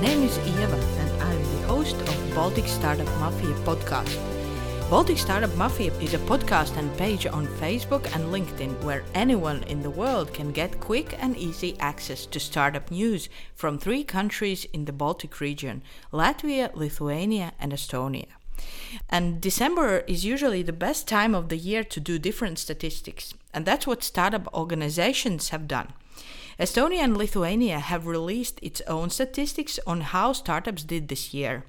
name is Eva, and I'm the host of Baltic Startup Mafia podcast. Baltic Startup Mafia is a podcast and page on Facebook and LinkedIn where anyone in the world can get quick and easy access to startup news from three countries in the Baltic region Latvia, Lithuania, and Estonia. And December is usually the best time of the year to do different statistics, and that's what startup organizations have done. Estonia and Lithuania have released its own statistics on how startups did this year.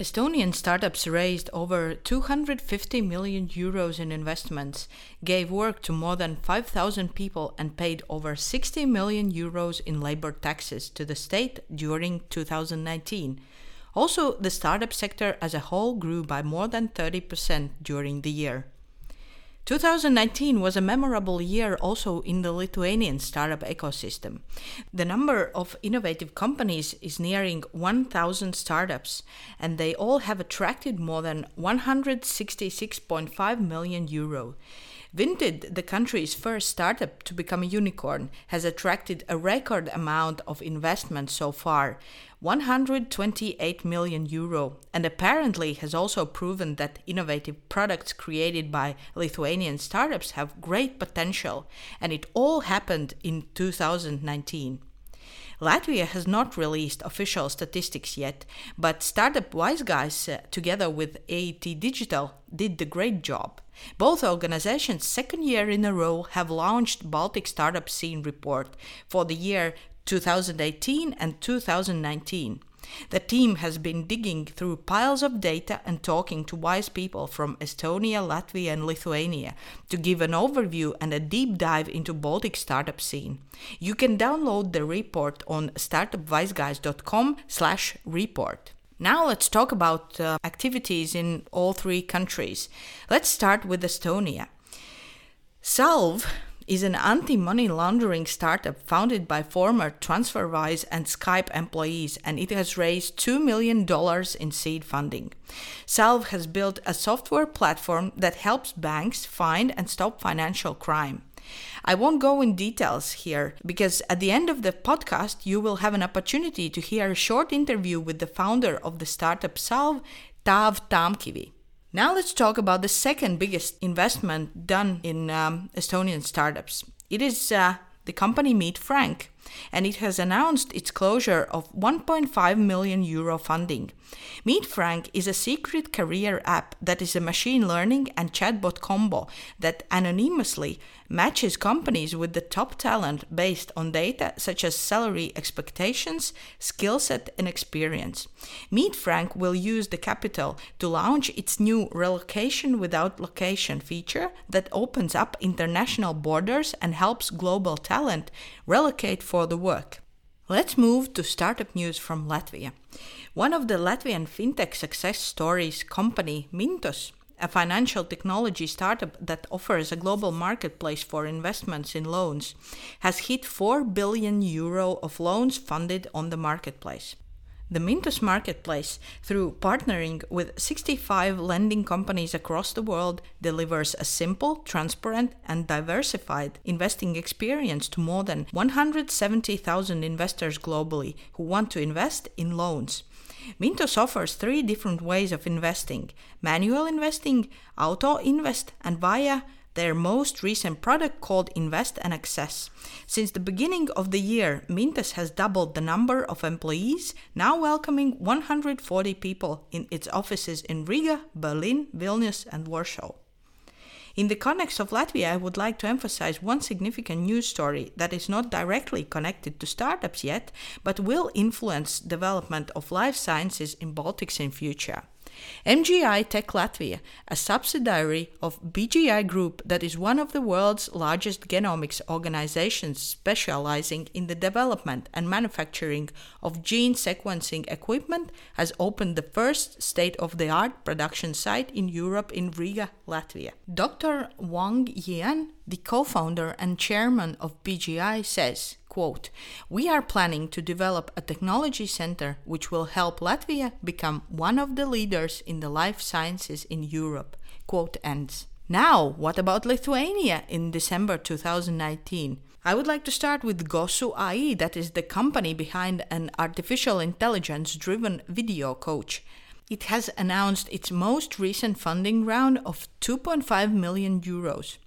Estonian startups raised over 250 million euros in investments, gave work to more than 5,000 people, and paid over 60 million euros in labor taxes to the state during 2019. Also, the startup sector as a whole grew by more than 30% during the year. 2019 was a memorable year also in the Lithuanian startup ecosystem. The number of innovative companies is nearing 1,000 startups, and they all have attracted more than 166.5 million euro. Vinted, the country's first startup to become a unicorn, has attracted a record amount of investment so far 128 million euro, and apparently has also proven that innovative products created by Lithuanian startups have great potential, and it all happened in 2019. Latvia has not released official statistics yet, but Startup Wise Guys, uh, together with AET Digital, did the great job. Both organizations, second year in a row, have launched Baltic Startup Scene Report for the year 2018 and 2019. The team has been digging through piles of data and talking to wise people from Estonia, Latvia, and Lithuania to give an overview and a deep dive into Baltic startup scene. You can download the report on startupwiseguys.com/report. Now let's talk about uh, activities in all three countries. Let's start with Estonia. Salv is an anti money laundering startup founded by former TransferWise and Skype employees, and it has raised $2 million in seed funding. Salv has built a software platform that helps banks find and stop financial crime. I won't go in details here because at the end of the podcast, you will have an opportunity to hear a short interview with the founder of the startup Salv, Taavi Tamkivi. Now let's talk about the second biggest investment done in um, Estonian startups. It is uh, the company MeetFrank, and it has announced its closure of 1.5 million euro funding. MeetFrank is a secret career app that is a machine learning and chatbot combo that anonymously matches companies with the top talent based on data such as salary expectations, skill set, and experience. MeetFrank will use the capital to launch its new relocation without location feature that opens up international borders and helps global talent relocate for the work. Let's move to startup news from Latvia. One of the Latvian fintech success stories company Mintos a financial technology startup that offers a global marketplace for investments in loans, has hit 4 billion euro of loans funded on the marketplace. The Mintos marketplace, through partnering with 65 lending companies across the world, delivers a simple, transparent, and diversified investing experience to more than 170,000 investors globally who want to invest in loans. Mintos offers three different ways of investing manual investing, auto invest, and via their most recent product called Invest and Access. Since the beginning of the year, Mintos has doubled the number of employees, now welcoming 140 people in its offices in Riga, Berlin, Vilnius, and Warsaw. In the context of Latvia, I would like to emphasize one significant news story that is not directly connected to startups yet, but will influence development of life sciences in Baltics in future. MGI Tech Latvia, a subsidiary of BGI Group that is one of the world's largest genomics organizations specializing in the development and manufacturing of gene sequencing equipment, has opened the first state of the art production site in Europe in Riga, Latvia. Dr. Wang Jian, the co founder and chairman of BGI, says, quote, We are planning to develop a technology center which will help Latvia become one of the leaders in the life sciences in Europe. Quote ends. Now, what about Lithuania in December 2019? I would like to start with Gosu AI, that is the company behind an artificial intelligence driven video coach. It has announced its most recent funding round of 2.5 million euros.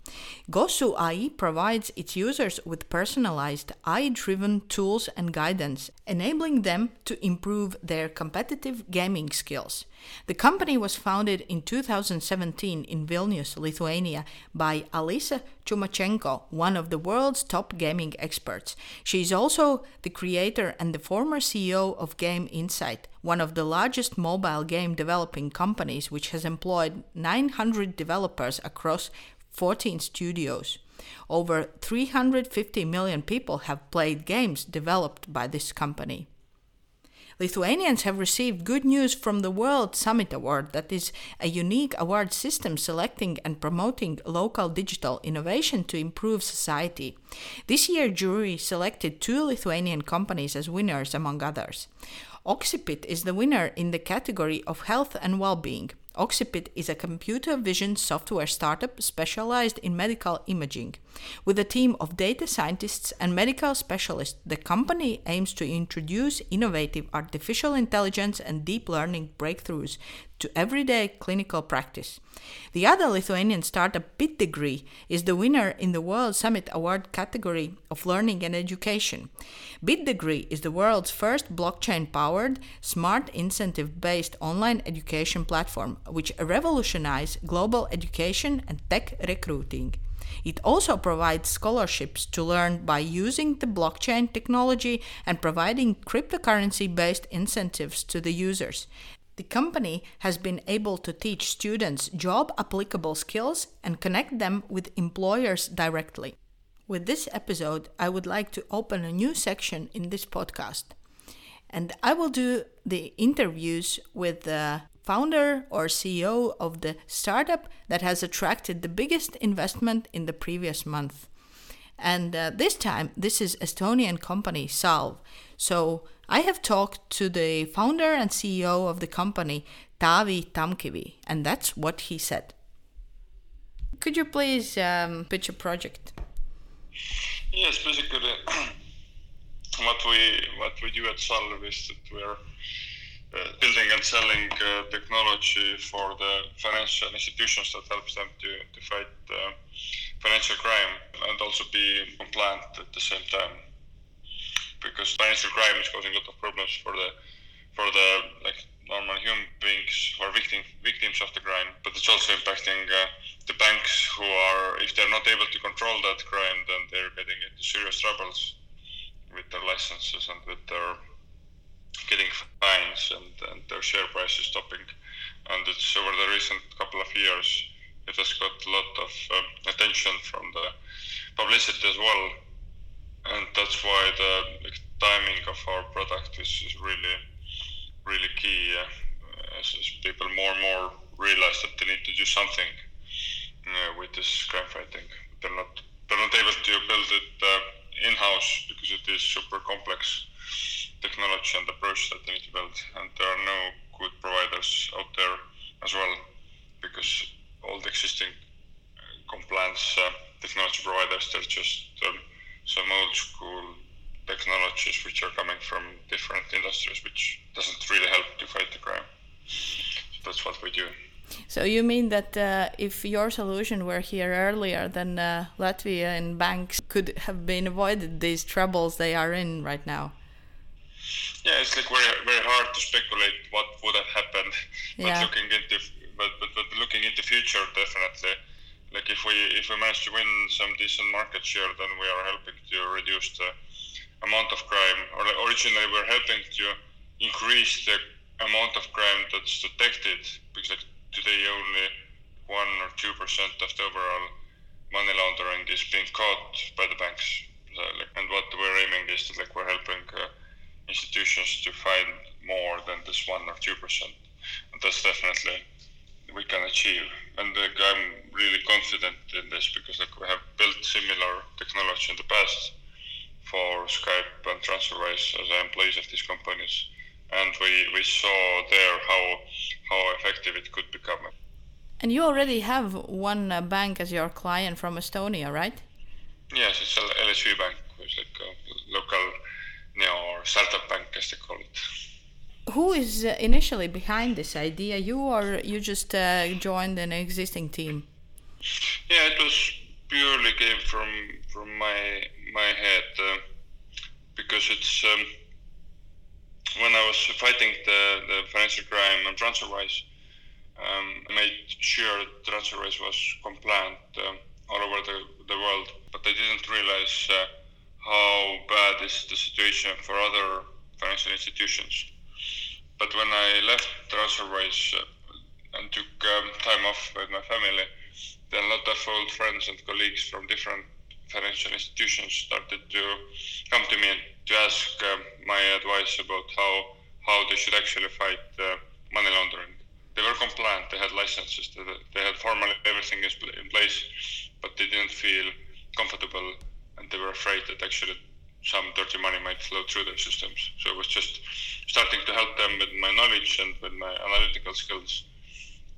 Gosu AI provides its users with personalized AI driven tools and guidance, enabling them to improve their competitive gaming skills. The company was founded in 2017 in Vilnius, Lithuania, by Alisa Chumachenko, one of the world's top gaming experts. She is also the creator and the former CEO of Game Insight, one of the largest mobile game developing companies, which has employed 900 developers across 14 studios. Over 350 million people have played games developed by this company. Lithuanians have received Good News from the World Summit Award, that is a unique award system selecting and promoting local digital innovation to improve society. This year, jury selected two Lithuanian companies as winners, among others. Oxipit is the winner in the category of health and well-being. Oxipit is a computer vision software startup specialized in medical imaging. With a team of data scientists and medical specialists, the company aims to introduce innovative artificial intelligence and deep learning breakthroughs to everyday clinical practice. The other Lithuanian startup, BitDegree, is the winner in the World Summit Award category of learning and education. BitDegree is the world's first blockchain powered, smart incentive based online education platform which revolutionizes global education and tech recruiting. It also provides scholarships to learn by using the blockchain technology and providing cryptocurrency based incentives to the users. The company has been able to teach students job applicable skills and connect them with employers directly. With this episode, I would like to open a new section in this podcast. And I will do the interviews with the founder or CEO of the startup that has attracted the biggest investment in the previous month. And uh, this time, this is Estonian company Salv. So I have talked to the founder and CEO of the company, Taavi Tamkivi, and that's what he said. Could you please um, pitch a project? Yes, basically, what we what we do at Salv is that we're building and selling uh, technology for the financial institutions that helps them to, to fight uh, financial crime and also be compliant at the same time. Because financial crime is causing a lot of problems for the for the like normal human beings who are victim, victims of the crime, but it's also impacting uh, the banks who are, if they're not able to control that crime, then they're getting into serious troubles with their licenses and with their getting fines and, and their share price is stopping. And it's over the recent couple of years, it has got a lot of uh, attention from the publicity as well. And that's why the, the timing of our product is, is really really key uh, as, as, people more and more realize that they need to do something uh, with this crime fighting. They're not they're not able to build it uh, in house because it is super complex technology and approach that they need to build, and there are no good providers out there as well because all the existing uh, compliance uh, technology providers they're just um, some old school technologies which are coming from different industries, which doesn't really help to fight the crime. So that's what we do. So you mean that uh, if your solution were here earlier, then uh, Latvia and banks could have been avoided these troubles they are in right now? Yeah, it's like very very hard to speculate what would have happened. But yeah. looking into but, but but looking into future, definitely. Like if we if we manage to win some decent market share, then we are helping to reduce the amount of crime, or originally we are helping to increase the amount of crime that's detected, because like today only one or two percent of the overall money laundering is being caught by the banks. So, like, and what we're aiming is that like we're helping uh, institutions to find more than this one or two percent, and that's definitely we can achieve. And like, I'm really confident in this because like we have built similar technology in the past for Skype and TransferWise as employees of these companies, and we, we saw there how how effective it could become. And you already have one uh, bank as your client from Estonia, right? Yes, it's LHV Bank, which is like a local or startup bank, as they call it. Who is uh, initially behind this idea? You or you just uh, joined an existing team? Yeah, it was purely came from from my my head uh, because it's um, when I was fighting the, the financial crime on TransferWise, um, I made sure TransferWise was compliant um, all over the, the world, but I didn't realize uh, how bad is the situation for other financial institutions. But when I left TransferWise uh, and took um, time off with my family, then a lot of old friends and colleagues from different financial institutions started to come to me and to ask uh, my advice about how how they should actually fight uh, money laundering. They were compliant. They had licenses. They had formally everything in place, but they didn't feel comfortable, and they were afraid that actually some dirty money might flow through their systems. So it was just starting to help them with my knowledge and with my analytical skills.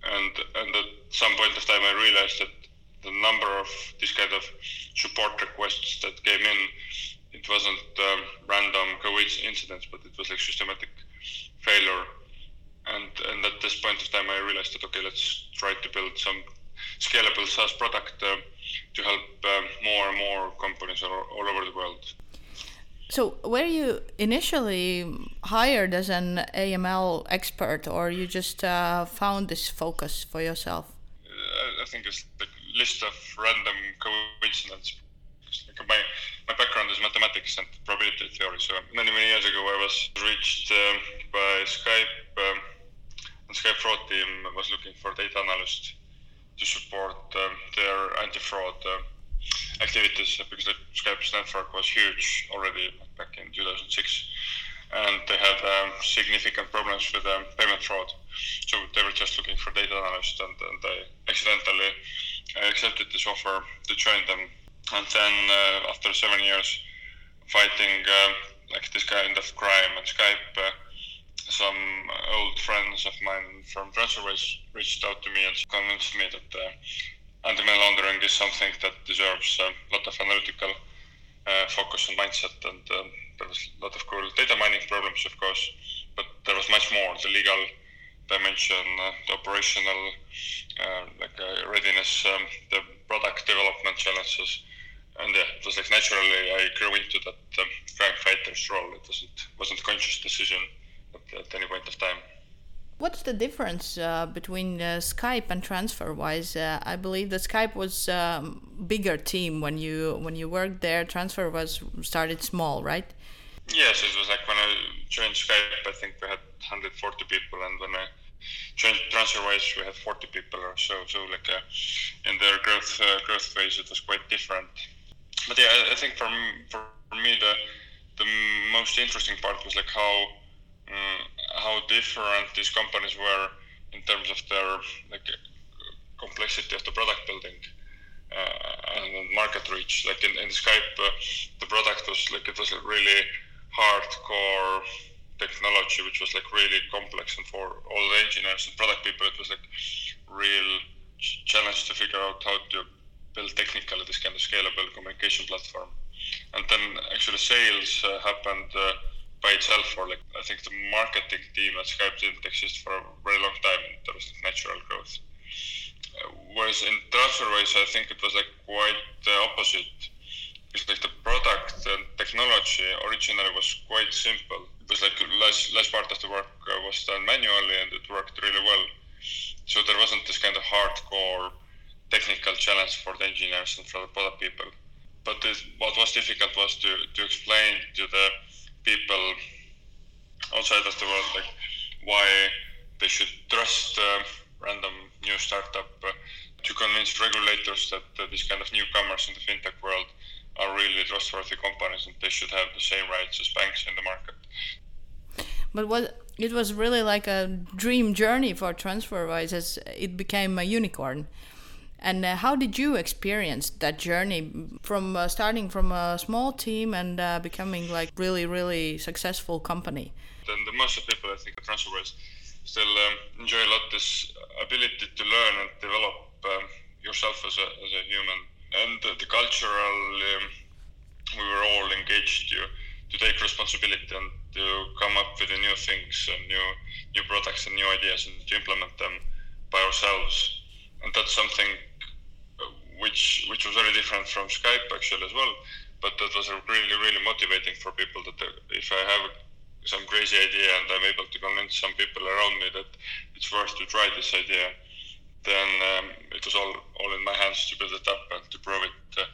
And and at some point of time, I realized that the number of these kind of support requests that came in, it wasn't um, random COVID incidents, but it was like systematic failure. And and at this point of time, I realized that okay, let's try to build some scalable SaaS product uh, to help um, more and more companies all, all over the world. So, were you initially hired as an AML expert, or you just uh, found this focus for yourself? Uh, I think it's the list of random coincidences. Like my, my background is mathematics and probability theory. So many, many years ago, I was reached uh, by Skype, um, and Skype fraud team was looking for data analyst to support um, their anti-fraud uh, activities because the Skype's network was huge already back in 2006 and they had um, significant problems with um, payment fraud. So they were just looking for data analysts and, and they accidentally uh, accepted this offer to join them. And then uh, after seven years fighting uh, like this kind of crime on Skype, uh, some old friends of mine from TransferWise reached out to me and convinced me that uh, anti-money laundering is something that deserves a lot of analytical uh, focus and mindset. And um, there was a lot of cool data mining problems, of course, but there was much more the legal dimension, uh, the operational uh, like uh, readiness, um, the product development challenges. And yeah, it was like naturally I grew into that um, crime fighter's role. It wasn't wasn't a conscious decision at, any point of time. What's the difference uh, between uh, Skype and TransferWise? Uh, I believe that Skype was a um, bigger team when you when you worked there. Transfer was started small, right? Yes, it was like when I joined Skype, I think we had 140 people, and when I joined TransferWise, we had 40 people or so. So like uh, in their growth uh, growth phase, it was quite different. But yeah, I, I think for for me the the most interesting part was like how um, how different these companies were in terms of their like complexity of the product building uh, and market reach. Like in, in Skype, uh, the product was like it was a really hardcore technology, which was like really complex, and for all the engineers and product people, it was like real challenge to figure out how to build technically this kind of scalable communication platform. And then actually sales uh, happened uh, by itself for like I think the marketing team at Skype didn't exist for a very long time. There was natural growth. Uh, whereas in TransferWise, I think it was like quite the opposite. It's like the product and technology originally was quite simple. It was like less less part of the work uh, was done manually, and it worked really well. So there wasn't this kind of hardcore technical challenge for the engineers and for the product people. But this, what was difficult was to, to explain to the people outside of the world like why they should trust uh, random new startup uh, to convince regulators that uh, these kind of newcomers in the fintech world are really trustworthy companies and they should have the same rights as banks in the market. But what it was really like a dream journey for TransferWise as it became a unicorn. And uh, how did you experience that journey from uh, starting from a small team and uh, becoming like really, really successful company? Then the most of people, I think, at TransferWise still um, enjoy a lot this ability to learn and develop um, yourself as a, as a human and the, the cultural um, we were all engaged to to take responsibility and to come up with the new things and new new products and new ideas and to implement them by ourselves and that's something which which was very different from Skype actually as well but that was really really motivating for people that uh, if I have some crazy idea and I'm able to convince some people around me that it's worth to try this idea then um, it was all, all in my hands to build it up and to prove it uh,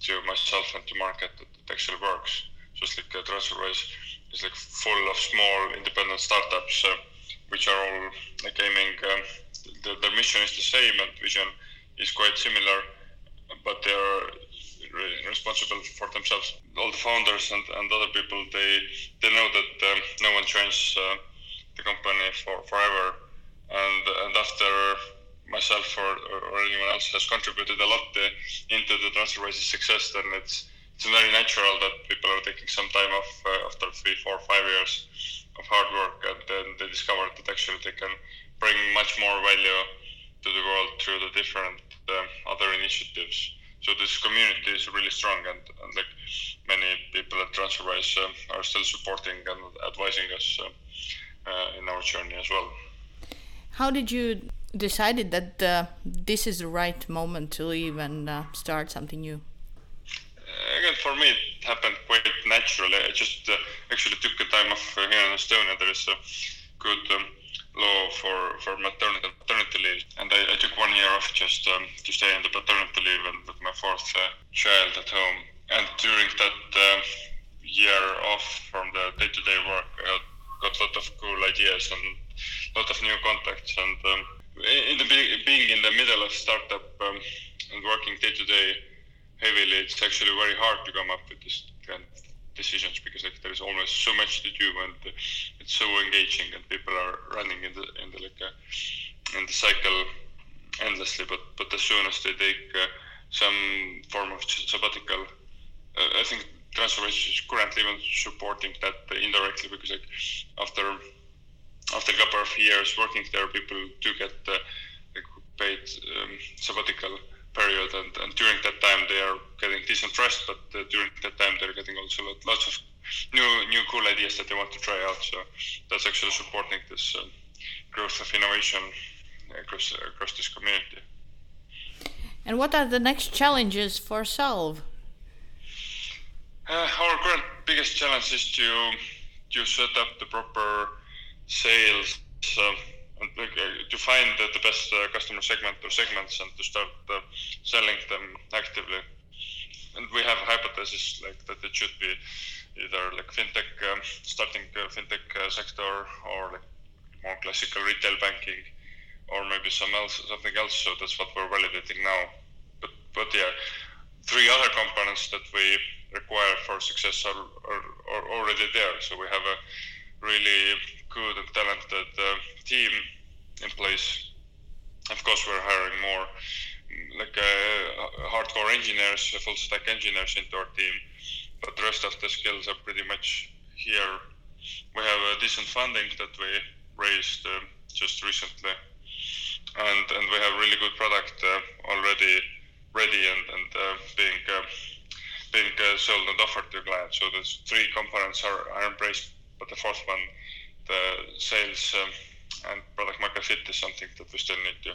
to myself and to market that it actually works. Just like TransferWise is like full of small independent startups, uh, which are all like aiming. Um, the, the mission is the same and vision is quite similar, but they are responsible for themselves. All the founders and, and other people, they they know that um, no one joins uh, the company for forever, and and after myself or, or anyone else has contributed a lot uh, into the TransferWise's success, then it's it's very natural that people are taking some time off uh, after three, four, five years of hard work, and then they discover that actually they can bring much more value to the world through the different um, other initiatives. So this community is really strong, and, and like many people at TransferWise uh, are still supporting and advising us uh, uh, in our journey as well. How did you decided that uh, this is the right moment to leave and uh, start something new? Uh, again, for me, it happened quite naturally. I just uh, actually took a time off here in Estonia. There is a good um, law for, for maternity, leave, and I, I, took one year off just um, to stay in the paternity leave and with my fourth uh, child at home. And during that uh, year off from the day-to-day work, I got a lot of cool ideas and a lot of new contacts and um, in the being in the middle of startup um, and working day to day heavily, it's actually very hard to come up with this kind of decisions because like there is almost so much to do and it's so engaging and people are running in the in the like uh, in the cycle endlessly. But but as soon as they take uh, some form of sabbatical, uh, I think transformation is currently even supporting that indirectly because like after after a couple of years working there, people do get uh, paid um, sabbatical period, and, and, during that time they are getting decent rest. But uh, during that time they're getting also lots of new new cool ideas that they want to try out. So that's actually supporting this uh, growth of innovation across across this community. And what are the next challenges for Salv? Uh, our current biggest challenge is to to set up the proper sales uh, uh, to find the, the best uh, customer segment or segments and to start selling them actively. And we have a hypothesis like that it should be either like fintech, um, starting fintech sector or like more classical retail banking or maybe some else, something else. So that's what we're validating now. But but yeah, three other components that we require for success are, are, are already there. So we have a really good and talented uh, team in place. Of course, we're hiring more like uh, hardcore engineers, full stack engineers into our team, but the rest of the skills are pretty much here. We have a decent funding that we raised uh, just recently, and and we have really good product uh, already ready and and uh, being uh, being sold and offered to clients. So those three components are, are embraced but the fourth one, the sales um, and fit is something that we still need to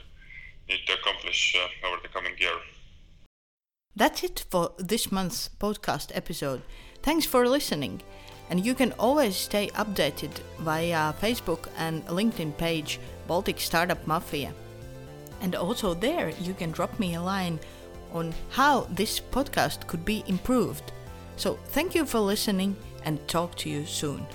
need to accomplish uh, over the coming year. That's it for this month's podcast episode. Thanks for listening. And you can always stay updated via Facebook and LinkedIn page Baltic Startup Mafia. And also there you can drop me a line on how this podcast could be improved. So thank you for listening and talk to you soon.